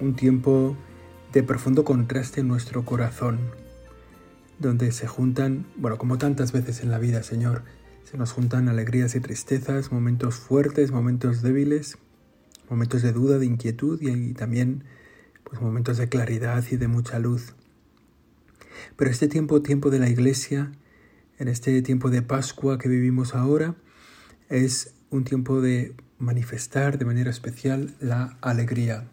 un tiempo de profundo contraste en nuestro corazón, donde se juntan, bueno, como tantas veces en la vida, Señor, se nos juntan alegrías y tristezas, momentos fuertes, momentos débiles, momentos de duda, de inquietud y, también pues, momentos de claridad y de mucha luz. Pero este tiempo, tiempo de la Iglesia, en este tiempo de Pascua que vivimos ahora, es un tiempo de manifestar de manera especial la alegría.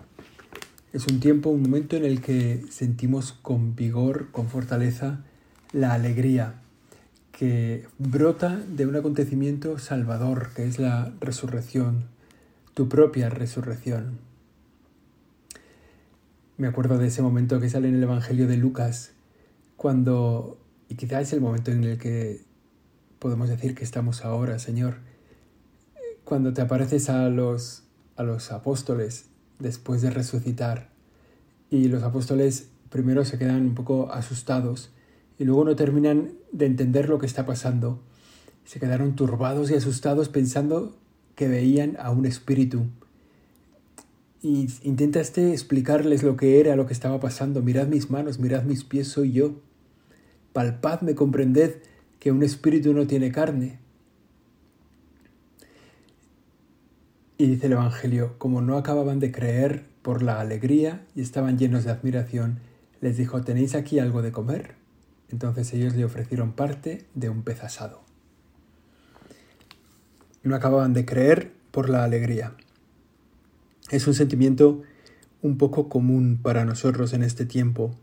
Es un tiempo, un momento en el que sentimos con vigor, con fortaleza, la alegría que brota de un acontecimiento salvador, que es la resurrección, tu propia resurrección. Me acuerdo de ese momento que sale en el Evangelio de Lucas, cuando, y quizá es el momento en el que podemos decir que estamos ahora, Señor, cuando te apareces a los, a los apóstoles después de resucitar. Y los apóstoles primero se quedan un poco asustados y luego no terminan de entender lo que está pasando. Se quedaron turbados y asustados pensando que veían a un espíritu. Y intentaste explicarles lo que era, lo que estaba pasando. Mirad mis manos, mirad mis pies, soy yo. Palpadme, comprended que un espíritu no tiene carne. Y dice el Evangelio, como no acababan de creer por la alegría y estaban llenos de admiración, les dijo, ¿tenéis aquí algo de comer? Entonces ellos le ofrecieron parte de un pez asado. No acababan de creer por la alegría. Es un sentimiento un poco común para nosotros en este tiempo.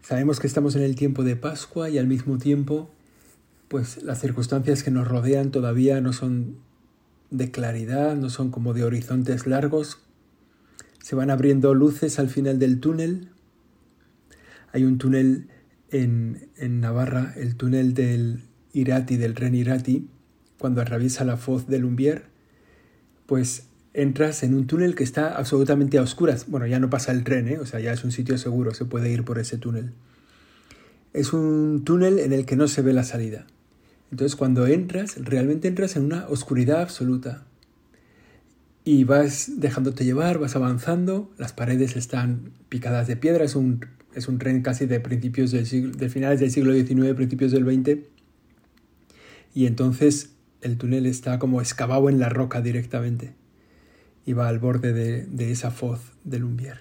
Sabemos que estamos en el tiempo de Pascua y al mismo tiempo, pues las circunstancias que nos rodean todavía no son de claridad, no son como de horizontes largos. Se van abriendo luces al final del túnel. Hay un túnel en, en Navarra, el túnel del Irati, del Ren Irati, cuando atraviesa la foz del Lumbier, pues entras en un túnel que está absolutamente a oscuras. Bueno, ya no pasa el tren, ¿eh? o sea, ya es un sitio seguro, se puede ir por ese túnel. Es un túnel en el que no se ve la salida. Entonces cuando entras, realmente entras en una oscuridad absoluta. Y vas dejándote llevar, vas avanzando, las paredes están picadas de piedra, es un, es un tren casi de principios del siglo, de finales del siglo XIX, principios del XX. Y entonces el túnel está como excavado en la roca directamente y va al borde de, de esa foz del Lumbier.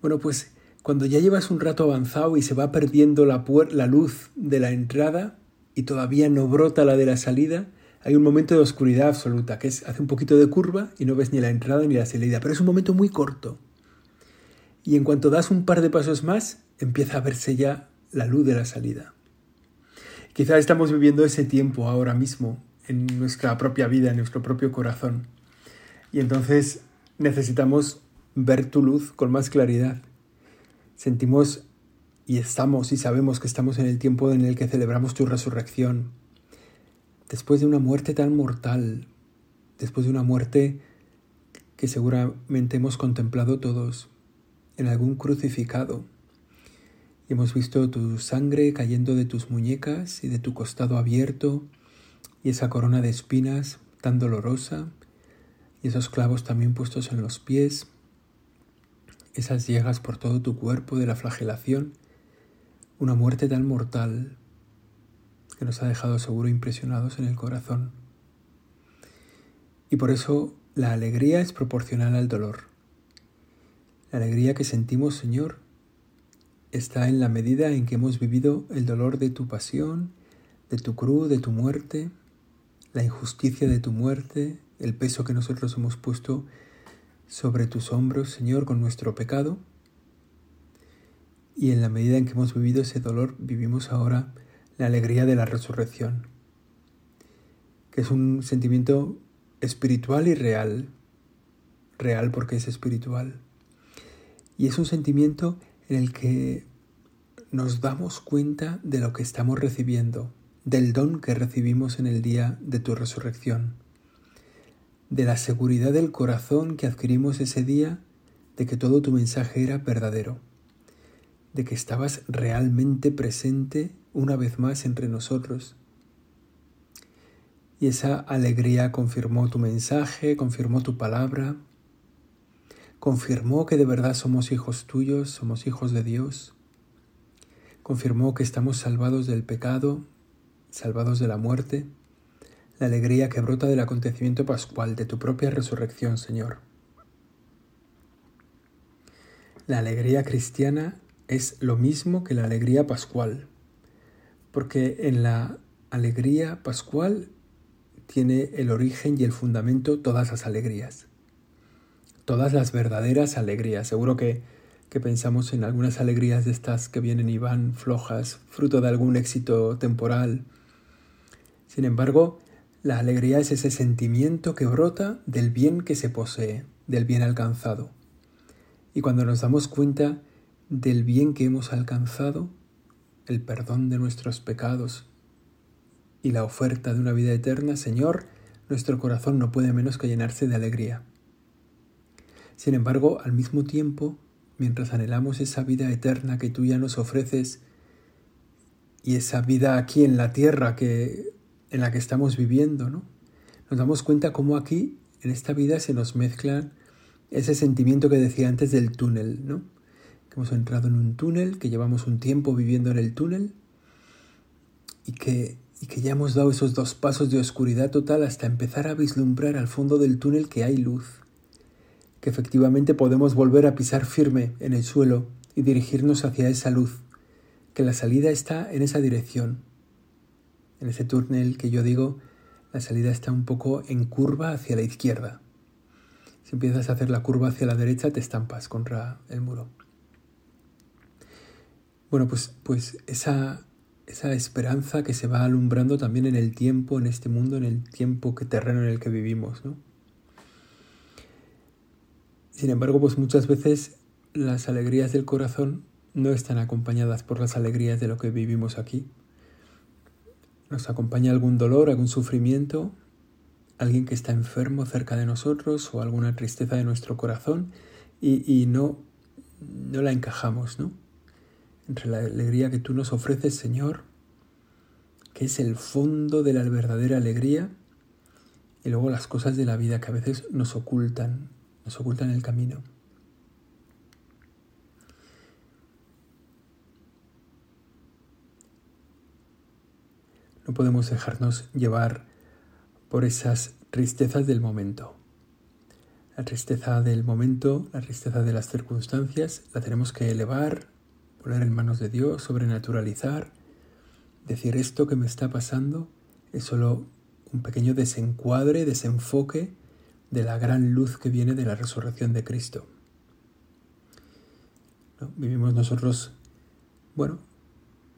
Bueno, pues cuando ya llevas un rato avanzado y se va perdiendo la, la luz de la entrada, y todavía no brota la de la salida, hay un momento de oscuridad absoluta, que es, hace un poquito de curva y no ves ni la entrada ni la salida, pero es un momento muy corto. Y en cuanto das un par de pasos más, empieza a verse ya la luz de la salida. Quizá estamos viviendo ese tiempo ahora mismo en nuestra propia vida, en nuestro propio corazón. Y entonces necesitamos ver tu luz con más claridad. Sentimos y estamos y sabemos que estamos en el tiempo en el que celebramos tu resurrección. Después de una muerte tan mortal, después de una muerte que seguramente hemos contemplado todos en algún crucificado, y hemos visto tu sangre cayendo de tus muñecas y de tu costado abierto, y esa corona de espinas tan dolorosa, y esos clavos también puestos en los pies, esas llegas por todo tu cuerpo de la flagelación, una muerte tan mortal que nos ha dejado seguro impresionados en el corazón. Y por eso la alegría es proporcional al dolor. La alegría que sentimos, Señor, está en la medida en que hemos vivido el dolor de tu pasión, de tu cruz, de tu muerte, la injusticia de tu muerte, el peso que nosotros hemos puesto sobre tus hombros, Señor, con nuestro pecado y en la medida en que hemos vivido ese dolor, vivimos ahora la alegría de la resurrección, que es un sentimiento espiritual y real, real porque es espiritual. Y es un sentimiento en el que nos damos cuenta de lo que estamos recibiendo, del don que recibimos en el día de tu resurrección, de la seguridad del corazón que adquirimos ese día de que todo tu mensaje era verdadero, de que estabas realmente presente una vez más entre nosotros. Y esa alegría confirmó tu mensaje, confirmó tu palabra, confirmó que de verdad somos hijos tuyos, somos hijos de Dios, confirmó que estamos salvados del pecado, salvados de la muerte, la alegría que brota del acontecimiento pascual, de tu propia resurrección, Señor. La alegría cristiana es lo mismo que la alegría pascual, porque en la alegría pascual tiene el origen y el fundamento todas las alegrías, todas las verdaderas alegrías. Seguro que, que pensamos en algunas alegrías de estas que vienen y van flojas, fruto de algún éxito temporal. Sin embargo, la alegría es ese sentimiento que brota del bien que se posee, del bien alcanzado. Y cuando nos damos cuenta del bien que hemos alcanzado, el perdón de nuestros pecados y la oferta de una vida eterna, Señor, nuestro corazón no puede menos que llenarse de alegría. Sin embargo, al mismo tiempo, mientras anhelamos esa vida eterna que tú ya nos ofreces y esa vida aquí en la tierra que en la que estamos viviendo, ¿no? Nos damos cuenta cómo aquí en esta vida se nos mezclan ese sentimiento que decía antes del túnel, ¿no? Que hemos entrado en un túnel, que llevamos un tiempo viviendo en el túnel y que, y que ya hemos dado esos dos pasos de oscuridad total hasta empezar a vislumbrar al fondo del túnel que hay luz, que efectivamente podemos volver a pisar firme en el suelo y dirigirnos hacia esa luz, que la salida está en esa dirección. En ese túnel que yo digo, la salida está un poco en curva hacia la izquierda. Si empiezas a hacer la curva hacia la derecha, te estampas contra el muro. Bueno, pues, pues esa, esa esperanza que se va alumbrando también en el tiempo, en este mundo, en el tiempo que terreno en el que vivimos, ¿no? Sin embargo, pues muchas veces las alegrías del corazón no están acompañadas por las alegrías de lo que vivimos aquí. Nos acompaña algún dolor, algún sufrimiento, alguien que está enfermo cerca de nosotros o alguna tristeza de nuestro corazón y, no, no la encajamos, ¿no? Entre la alegría que tú nos ofreces, Señor, que es el fondo de la verdadera alegría, y luego las cosas de la vida que a veces nos ocultan, nos ocultan el camino. No podemos dejarnos llevar por esas tristezas del momento. La tristeza del momento, la tristeza de las circunstancias, la tenemos que elevar, poner en manos de Dios, sobrenaturalizar, decir esto que me está pasando es solo un pequeño desencuadre, desenfoque de la gran luz que viene de la resurrección de Cristo. Vivimos nosotros, bueno,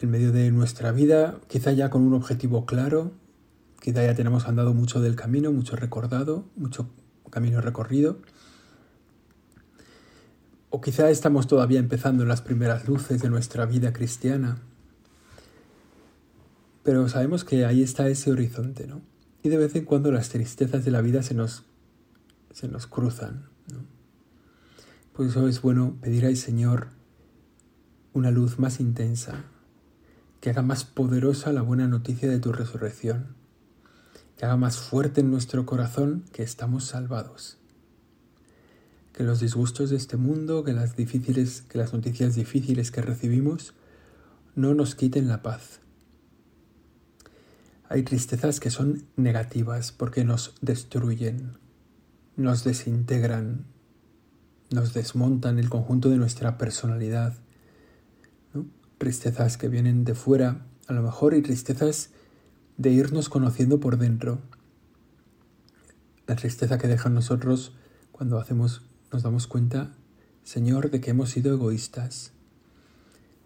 en medio de nuestra vida, quizá ya con un objetivo claro, Quizá ya tenemos andado mucho del camino, mucho recordado, mucho camino recorrido. O quizá estamos todavía empezando en las primeras luces de nuestra vida cristiana. Pero sabemos que ahí está ese horizonte, ¿no? Y de vez en cuando las tristezas de la vida se nos, se nos cruzan. ¿no? Por eso es bueno pedir al Señor una luz más intensa, que haga más poderosa la buena noticia de tu resurrección que haga más fuerte en nuestro corazón que estamos salvados. Que los disgustos de este mundo, que las que las noticias difíciles que recibimos no nos quiten la paz. Hay tristezas que son negativas porque nos destruyen, nos desintegran, nos desmontan el conjunto de nuestra personalidad. Tristezas que vienen de fuera, a lo mejor, y tristezas de irnos conociendo por dentro. La tristeza que deja en nosotros cuando hacemos, nos damos cuenta, Señor, de que hemos sido egoístas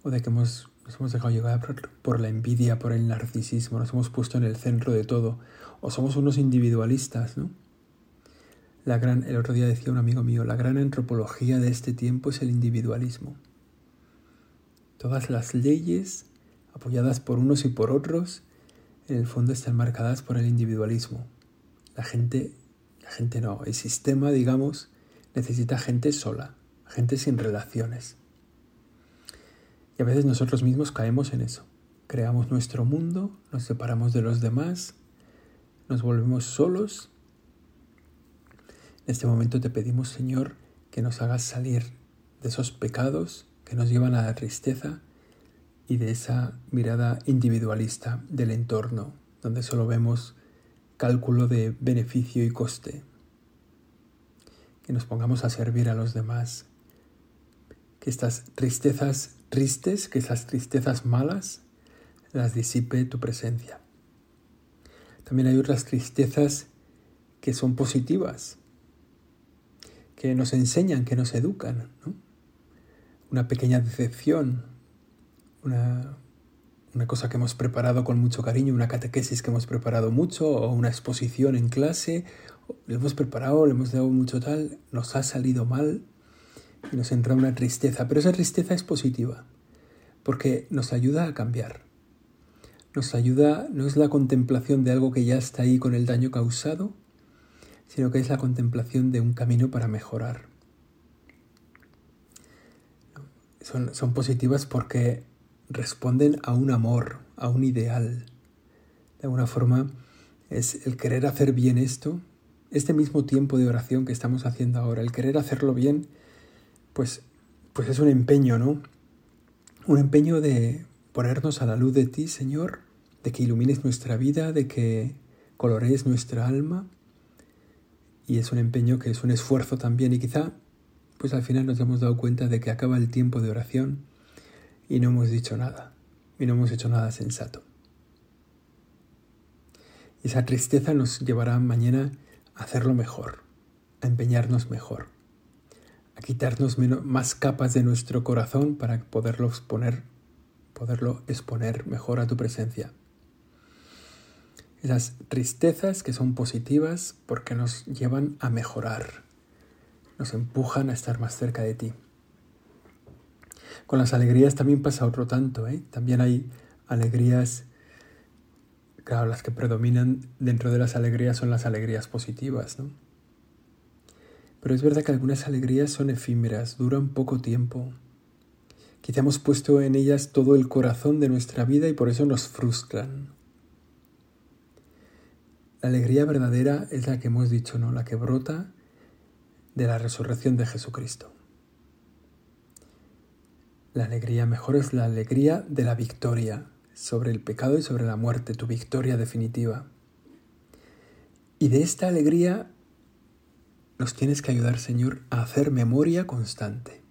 o de que hemos, nos hemos dejado llevar por, la envidia, por el narcisismo, nos hemos puesto en el centro de todo o somos unos individualistas, ¿no? La gran, el otro día decía un amigo mío, la gran antropología de este tiempo es el individualismo. Todas las leyes, apoyadas por unos y por otros, en el fondo están marcadas por el individualismo. La gente, la gente no, el sistema, digamos, necesita gente sola, gente sin relaciones. Y a veces nosotros mismos caemos en eso. Creamos nuestro mundo, nos separamos de los demás, nos volvemos solos. En este momento te pedimos, Señor, que nos hagas salir de esos pecados que nos llevan a la tristeza y de esa mirada individualista del entorno, donde solo vemos cálculo de beneficio y coste. Que nos pongamos a servir a los demás. Que estas tristezas tristes, que esas tristezas malas, las disipe tu presencia. También hay otras tristezas que son positivas, que nos enseñan, que nos educan. Una pequeña decepción, una, cosa que hemos preparado con mucho cariño, una catequesis que hemos preparado mucho, o una exposición en clase, le hemos preparado, le hemos dado mucho tal, nos ha salido mal y nos entra una tristeza, pero esa tristeza es positiva, porque nos ayuda a cambiar. Nos ayuda, no es la contemplación de algo que ya está ahí con el daño causado, sino que es la contemplación de un camino para mejorar. Son, son positivas porque responden a un amor, a un ideal. De alguna forma es el querer hacer bien esto, este mismo tiempo de oración que estamos haciendo ahora, el querer hacerlo bien, pues, pues es un empeño, ¿no? Un empeño de ponernos a la luz de ti, Señor, de que ilumines nuestra vida, de que colorees nuestra alma. Y es un empeño que es un esfuerzo también y quizá pues al final nos hemos dado cuenta de que acaba el tiempo de oración y no hemos dicho nada, y no hemos hecho nada sensato. Esa tristeza nos llevará mañana a hacerlo mejor, a empeñarnos mejor, a quitarnos más capas de nuestro corazón para poderlo exponer, poderlo exponer mejor a tu presencia. Esas tristezas que son positivas porque nos llevan a mejorar, nos empujan a estar más cerca de ti. Con las alegrías también pasa otro tanto, ¿eh? También hay alegrías, claro, las que predominan dentro de las alegrías son las alegrías positivas, ¿no? Pero es verdad que algunas alegrías son efímeras, duran poco tiempo. Quizá hemos puesto en ellas todo el corazón de nuestra vida y por eso nos frustran. La alegría verdadera es la que hemos dicho, ¿no? La que brota de la resurrección de Jesucristo. La alegría mejor es la alegría de la victoria sobre el pecado y sobre la muerte, tu victoria definitiva. Y de esta alegría nos tienes que ayudar, Señor, a hacer memoria constante.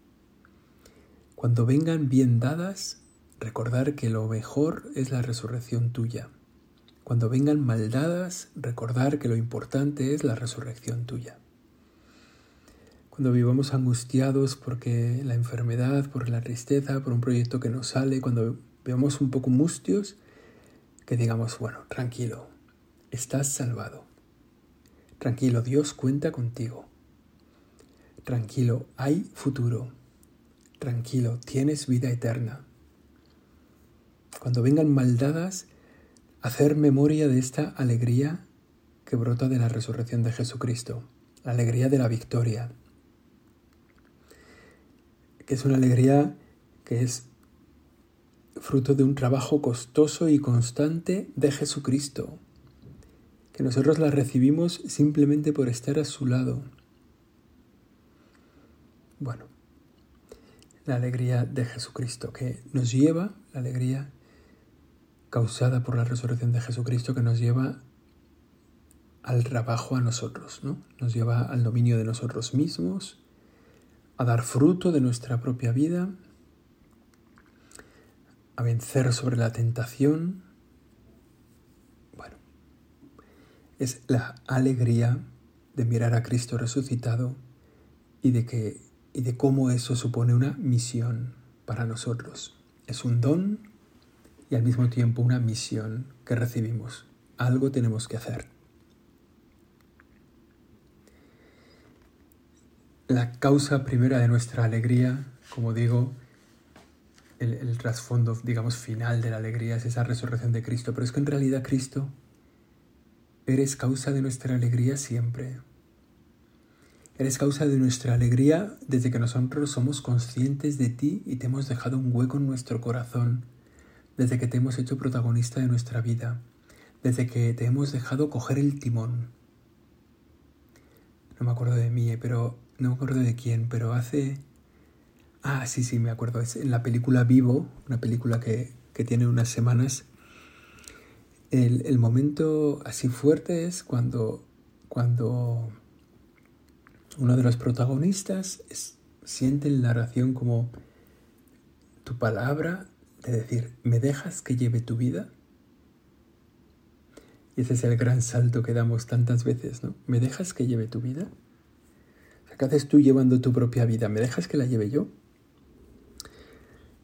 Cuando vengan bien dadas, recordar que lo mejor es la resurrección tuya. Cuando vengan mal dadas, recordar que lo importante es la resurrección tuya cuando vivamos angustiados porque la enfermedad, por la tristeza, por un proyecto que no sale, cuando veamos un poco mustios, que digamos, bueno, tranquilo, estás salvado. Tranquilo, Dios cuenta contigo. Tranquilo, hay futuro. Tranquilo, tienes vida eterna. Cuando vengan maldadas, hacer memoria de esta alegría que brota de la resurrección de Jesucristo, la alegría de la victoria, que es una alegría que es fruto de un trabajo costoso y constante de Jesucristo, que nosotros la recibimos simplemente por estar a su lado. Bueno, la alegría de Jesucristo que nos lleva, la alegría causada por la resurrección de Jesucristo que nos lleva al trabajo a nosotros, ¿no? Nos lleva al dominio de nosotros mismos, a dar fruto de nuestra propia vida, a vencer sobre la tentación. Bueno, es la alegría de mirar a Cristo resucitado y de que y de cómo eso supone una misión para nosotros. Es un don y al mismo tiempo una misión que recibimos. Algo tenemos que hacer. La causa primera de nuestra alegría, como digo, el, trasfondo, digamos, final de la alegría es esa resurrección de Cristo. Pero es que en realidad Cristo, eres causa de nuestra alegría siempre. Eres causa de nuestra alegría desde que nosotros somos conscientes de ti y te hemos dejado un hueco en nuestro corazón, desde que te hemos hecho protagonista de nuestra vida, desde que te hemos dejado coger el timón. No me acuerdo de mí, pero no me acuerdo de quién, pero hace... Ah, sí, sí, me acuerdo. Es en la película Vivo, una película que, que tiene unas semanas. El, el, momento así fuerte es cuando, cuando uno de los protagonistas siente en la narración como tu palabra de decir, ¿me dejas que lleve tu vida? Y ese es el gran salto que damos tantas veces, ¿no? ¿Me dejas que lleve tu vida? ¿Qué haces tú llevando tu propia vida? ¿Me dejas que la lleve yo?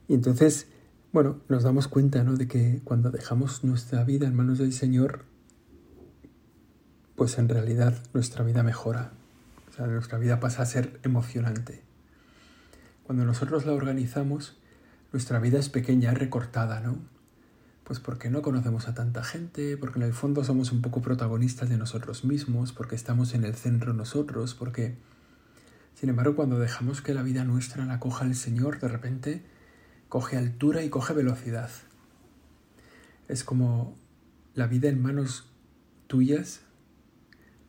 Y entonces, bueno, nos damos cuenta, ¿no? De que cuando dejamos nuestra vida en manos del Señor, pues en realidad nuestra vida mejora. O sea, nuestra vida pasa a ser emocionante. Cuando nosotros la organizamos, nuestra vida es pequeña, es recortada, ¿no? Pues porque no conocemos a tanta gente, porque en el fondo somos un poco protagonistas de nosotros mismos, porque estamos en el centro nosotros, porque sin embargo, cuando dejamos que la vida nuestra la coja el Señor, de repente coge altura y coge velocidad. Es como la vida en manos tuyas,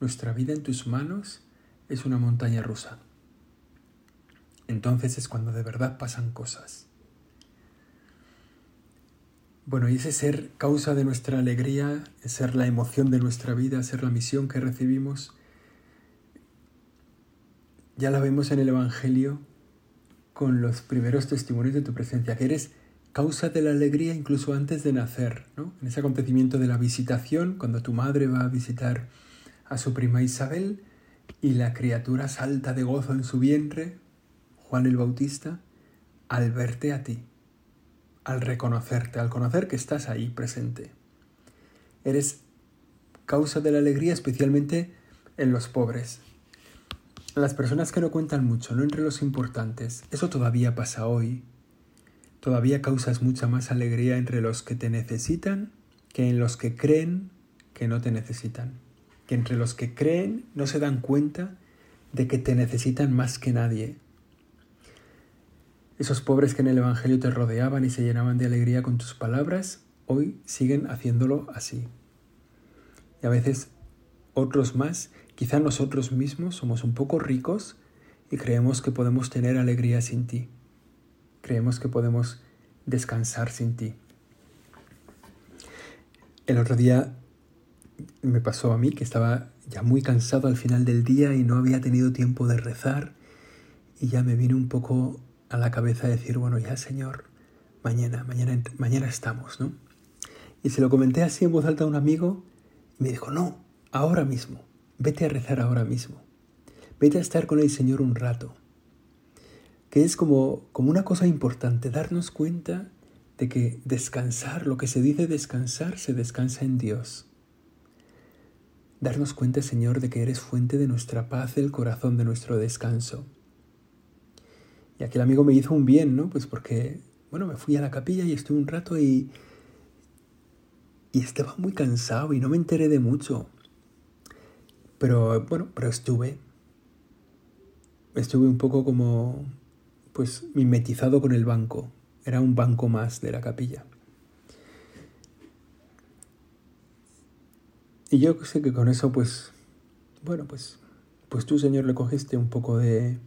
nuestra vida en tus manos es una montaña rusa. Entonces es cuando de verdad pasan cosas. Bueno, y ese ser causa de nuestra alegría, ser la emoción de nuestra vida, ser la misión que recibimos, ya la vemos en el Evangelio con los primeros testimonios de tu presencia, que eres causa de la alegría incluso antes de nacer, ¿no? En ese acontecimiento de la visitación, cuando tu madre va a visitar a su prima Isabel y la criatura salta de gozo en su vientre, Juan el Bautista, al verte a ti, al reconocerte, al conocer que estás ahí presente. Eres causa de la alegría especialmente en los pobres, las personas que no cuentan mucho, no entre los importantes, eso todavía pasa hoy. Todavía causas mucha más alegría entre los que te necesitan que en los que creen que no te necesitan. Que entre los que creen no se dan cuenta de que te necesitan más que nadie. Esos pobres que en el Evangelio te rodeaban y se llenaban de alegría con tus palabras, hoy siguen haciéndolo así. Y a veces otros más Quizá nosotros mismos somos un poco ricos y creemos que podemos tener alegría sin ti. Creemos que podemos descansar sin ti. El otro día me pasó a mí que estaba ya muy cansado al final del día y no había tenido tiempo de rezar y ya me vino un poco a la cabeza decir, bueno, ya Señor, mañana, mañana, mañana estamos, ¿no? Y se lo comenté así en voz alta a un amigo y me dijo, no, ahora mismo. Vete a rezar ahora mismo. Vete a estar con el Señor un rato. Que es como, como una cosa importante, darnos cuenta de que descansar, lo que se dice descansar, se descansa en Dios. Darnos cuenta, Señor, de que eres fuente de nuestra paz, el corazón de nuestro descanso. Y aquel amigo me hizo un bien, ¿no? Pues porque, bueno, me fui a la capilla y estuve un rato y, y estaba muy cansado y no me enteré de mucho. Pero bueno, pero estuve. Estuve un poco como. Pues mimetizado con el banco. Era un banco más de la capilla. Y yo sé que con eso, pues. Bueno, pues. Pues tú, Señor, le cogiste un poco de.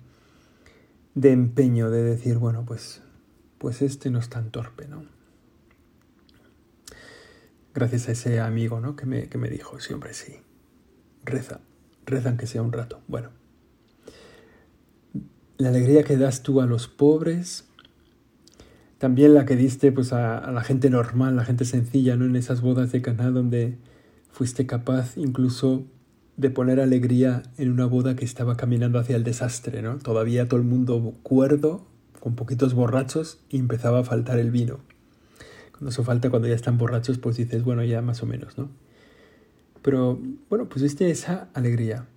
de empeño de decir, bueno, pues. Pues este no es tan torpe, ¿no? Gracias a ese amigo, ¿no? Que me, que me dijo, sí, hombre, sí reza, reza aunque sea un rato. Bueno, la alegría que das tú a los pobres, también la que diste pues a, la gente normal, la gente sencilla, ¿no? En esas bodas de Caná donde fuiste capaz incluso de poner alegría en una boda que estaba caminando hacia el desastre, ¿no? Todavía todo el mundo cuerdo, con poquitos borrachos, y empezaba a faltar el vino. Cuando eso falta, cuando ya están borrachos, pues dices, bueno, ya más o menos, ¿no? Pero bueno, pues viste esa alegría.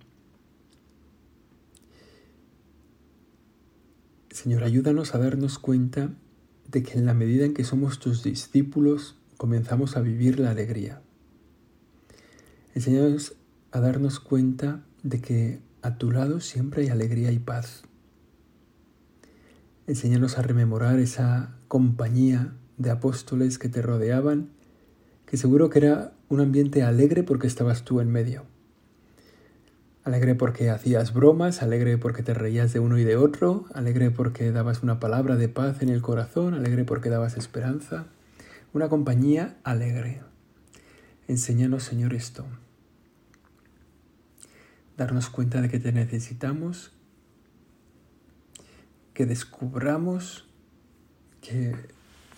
Señor, ayúdanos a darnos cuenta de que en la medida en que somos tus discípulos, comenzamos a vivir la alegría. Enséñanos a darnos cuenta de que a tu lado siempre hay alegría y paz. Enséñanos a rememorar esa compañía de apóstoles que te rodeaban, que seguro que era un ambiente alegre porque estabas tú en medio. Alegre porque hacías bromas, alegre porque te reías de uno y de otro, alegre porque dabas una palabra de paz en el corazón, alegre porque dabas esperanza. Una compañía alegre. Enséñanos, Señor, esto. Darnos cuenta de que te necesitamos, que descubramos que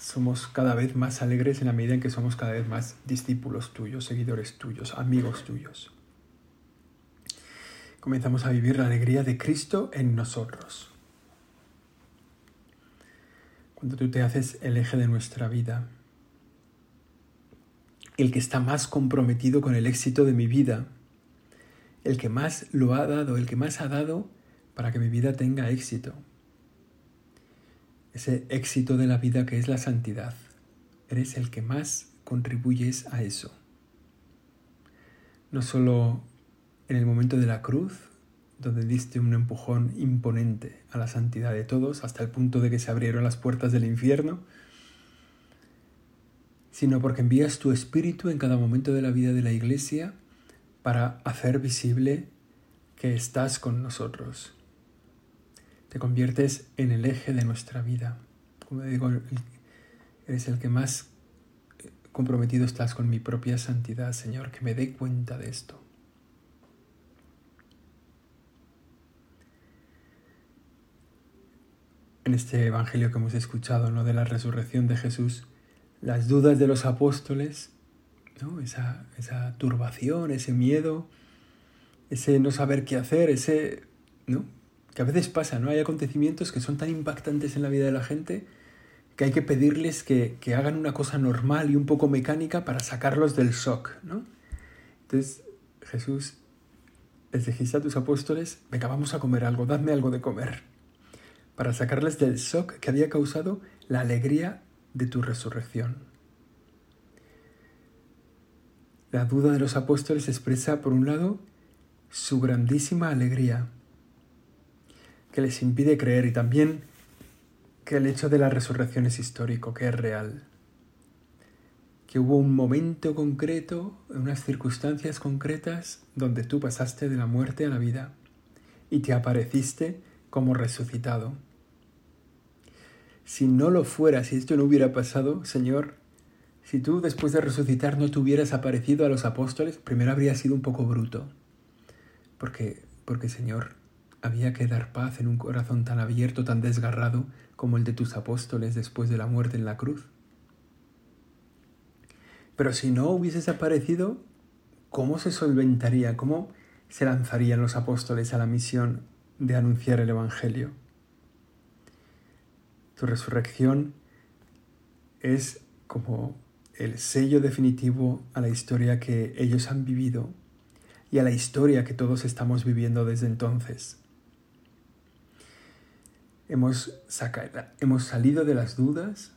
somos cada vez más alegres en la medida en que somos cada vez más discípulos tuyos, seguidores tuyos, amigos tuyos. Comenzamos a vivir la alegría de Cristo en nosotros. Cuando tú te haces el eje de nuestra vida, el que está más comprometido con el éxito de mi vida, el que más lo ha dado, el que más ha dado para que mi vida tenga éxito ese éxito de la vida que es la santidad. Eres el que más contribuyes a eso. No solo en el momento de la cruz, donde diste un empujón imponente a la santidad de todos, hasta el punto de que se abrieron las puertas del infierno, sino porque envías tu espíritu en cada momento de la vida de la Iglesia para hacer visible que estás con nosotros, te conviertes en el eje de nuestra vida. Como digo, eres el que más comprometido estás con mi propia santidad, Señor, que me dé cuenta de esto. En este Evangelio que hemos escuchado, ¿no? de la resurrección de Jesús, las dudas de los apóstoles, ¿no? esa, esa turbación, ese miedo, ese no saber qué hacer, ese ¿no? Que a veces pasa, ¿no? Hay acontecimientos que son tan impactantes en la vida de la gente que hay que pedirles que, hagan una cosa normal y un poco mecánica para sacarlos del shock, ¿no? Entonces Jesús les dijiste a tus apóstoles, venga, vamos a comer algo, dadme algo de comer, para sacarles del shock que había causado la alegría de tu resurrección. La duda de los apóstoles expresa, por un lado, su grandísima alegría que les impide creer y también que el hecho de la resurrección es histórico, que es real, que hubo un momento concreto, unas circunstancias concretas, donde tú pasaste de la muerte a la vida y te apareciste como resucitado. Si no lo fuera, si esto no hubiera pasado, Señor, si tú después de resucitar no te hubieras aparecido a los apóstoles, primero habría sido un poco bruto. Porque, porque Señor, había que dar paz en un corazón tan abierto, tan desgarrado como el de tus apóstoles después de la muerte en la cruz. Pero si no hubieses aparecido, ¿cómo se solventaría? ¿Cómo se lanzarían los apóstoles a la misión de anunciar el Evangelio? Tu resurrección es como el sello definitivo a la historia que ellos han vivido y a la historia que todos estamos viviendo desde entonces. Hemos, hemos salido de las dudas,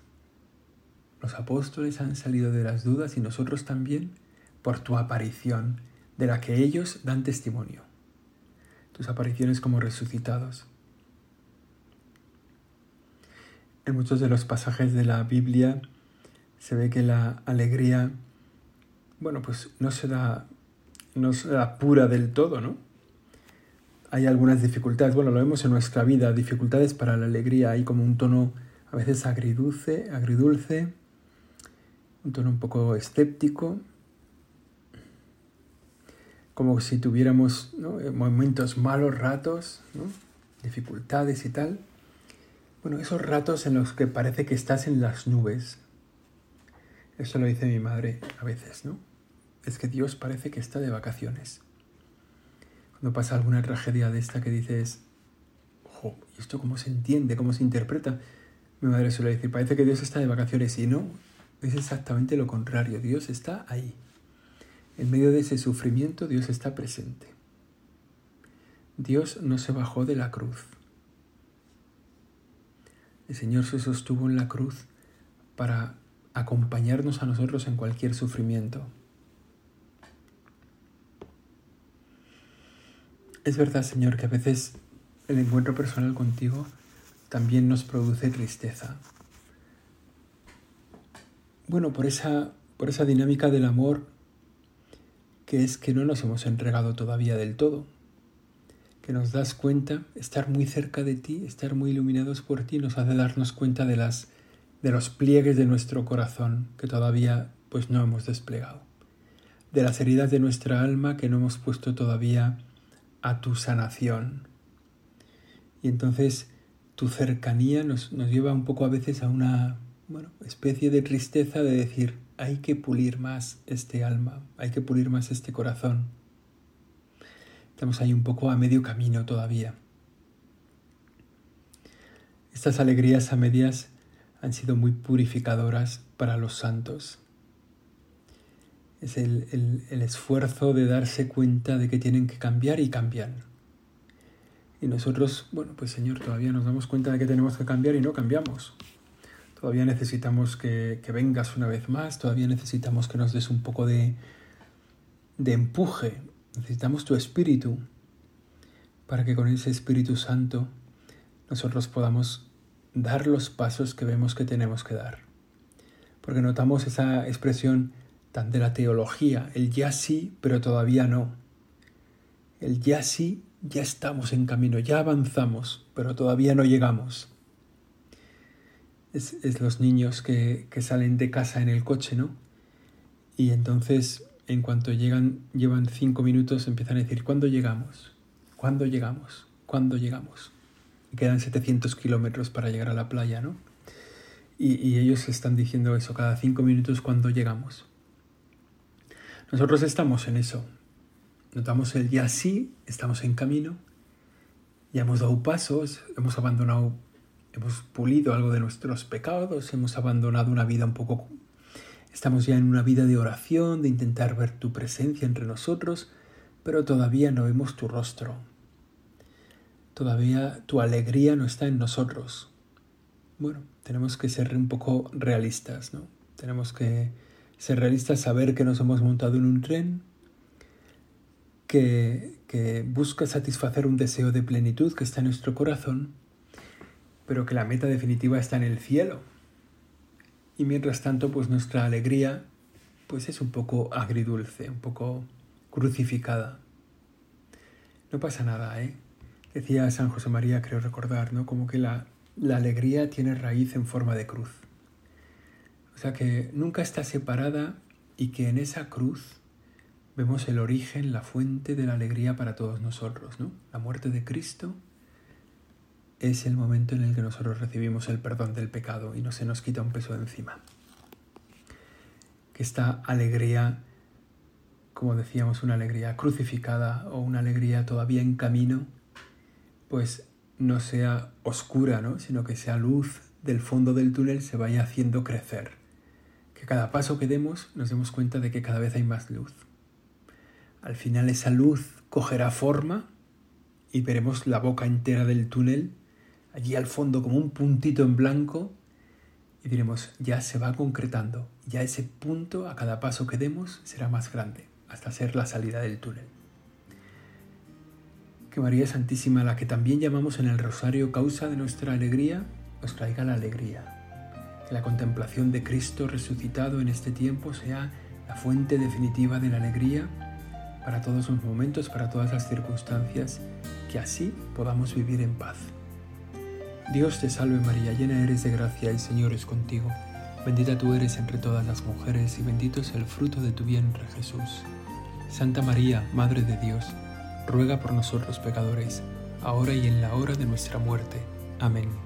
los apóstoles han salido de las dudas y nosotros también por tu aparición, de la que ellos dan testimonio. Tus apariciones como resucitados. En muchos de los pasajes de la Biblia se ve que la alegría, bueno, pues no se da, no se da pura del todo, ¿no? Hay algunas dificultades, bueno, lo vemos en nuestra vida, dificultades para la alegría, hay como un tono a veces agridulce, agridulce, un tono un poco escéptico, como si tuviéramos momentos malos ratos, dificultades y tal. Bueno, esos ratos en los que parece que estás en las nubes. Eso lo dice mi madre a veces, ¿no? Es que Dios parece que está de vacaciones cuando pasa alguna tragedia de esta que dices, ojo, ¿y esto cómo se entiende, cómo se interpreta? Mi madre suele decir, parece que Dios está de vacaciones y no, es exactamente lo contrario, Dios está ahí. En medio de ese sufrimiento Dios está presente. Dios no se bajó de la cruz. El Señor se sostuvo en la cruz para acompañarnos a nosotros en cualquier sufrimiento. Es verdad, Señor, que a veces el encuentro personal contigo también nos produce tristeza. Bueno, por esa, por esa dinámica del amor que es que no nos hemos entregado todavía del todo, que nos das cuenta, estar muy cerca de ti, estar muy iluminados por ti, nos hace darnos cuenta de las de los pliegues de nuestro corazón que todavía pues no hemos desplegado, de las heridas de nuestra alma que no hemos puesto todavía a tu sanación. Y entonces tu cercanía nos, nos lleva un poco a veces a una bueno, especie de tristeza de decir, hay que pulir más este alma, hay que pulir más este corazón. Estamos ahí un poco a medio camino todavía. Estas alegrías a medias han sido muy purificadoras para los santos. Es el, el, esfuerzo de darse cuenta de que tienen que cambiar y cambian. Y nosotros, bueno, pues Señor, todavía nos damos cuenta de que tenemos que cambiar y no cambiamos. Todavía necesitamos que, que vengas una vez más, todavía necesitamos que nos des un poco de, de empuje, necesitamos tu espíritu para que con ese Espíritu Santo nosotros podamos dar los pasos que vemos que tenemos que dar. Porque notamos esa expresión de la teología, el ya sí, pero todavía no. El ya sí, ya estamos en camino, ya avanzamos, pero todavía no llegamos. Es, los niños que, que salen de casa en el coche, ¿no? Y entonces, en cuanto llegan, llevan cinco minutos, empiezan a decir, ¿cuándo llegamos? ¿Cuándo llegamos? ¿Cuándo llegamos? quedan 700 kilómetros para llegar a la playa, ¿no? Y, ellos están diciendo eso cada cinco minutos cuando llegamos. Nosotros estamos en eso. Notamos el ya sí, estamos en camino, ya hemos dado pasos, hemos abandonado, hemos pulido algo de nuestros pecados, hemos abandonado una vida un poco... Estamos ya en una vida de oración, de intentar ver tu presencia entre nosotros, pero todavía no vemos tu rostro, todavía tu alegría no está en nosotros. Bueno, tenemos que ser un poco realistas, ¿no? Tenemos que ser realistas, saber que nos hemos montado en un tren que, que busca satisfacer un deseo de plenitud que está en nuestro corazón, pero que la meta definitiva está en el cielo. Y mientras tanto, pues nuestra alegría pues es un poco agridulce, un poco crucificada. No pasa nada, ¿eh? Decía San José María, creo recordar, ¿no? Como que la, la alegría tiene raíz en forma de cruz. O sea que nunca está separada y que en esa cruz vemos el origen, la fuente de la alegría para todos nosotros, ¿no? La muerte de Cristo es el momento en el que nosotros recibimos el perdón del pecado y no se nos quita un peso de encima. Que esta alegría, como decíamos, una alegría crucificada o una alegría todavía en camino, pues no sea oscura, ¿no? sino que sea luz del fondo del túnel se vaya haciendo crecer. Cada paso que demos nos demos cuenta de que cada vez hay más luz. Al final esa luz cogerá forma y veremos la boca entera del túnel, allí al fondo como un puntito en blanco, y diremos, ya se va concretando, ya ese punto a cada paso que demos será más grande, hasta ser la salida del túnel que María Santísima, la que también llamamos en el rosario causa de nuestra alegría, nos traiga la alegría. Que la contemplación de Cristo resucitado en este tiempo sea la fuente definitiva de la alegría para todos los momentos, para todas las circunstancias, que así podamos vivir en paz. Dios te salve María, llena eres de gracia, el Señor es contigo. Bendita tú eres entre todas las mujeres y bendito es el fruto de tu vientre Jesús. Santa María, Madre de Dios, ruega por nosotros pecadores, ahora y en la hora de nuestra muerte. Amén.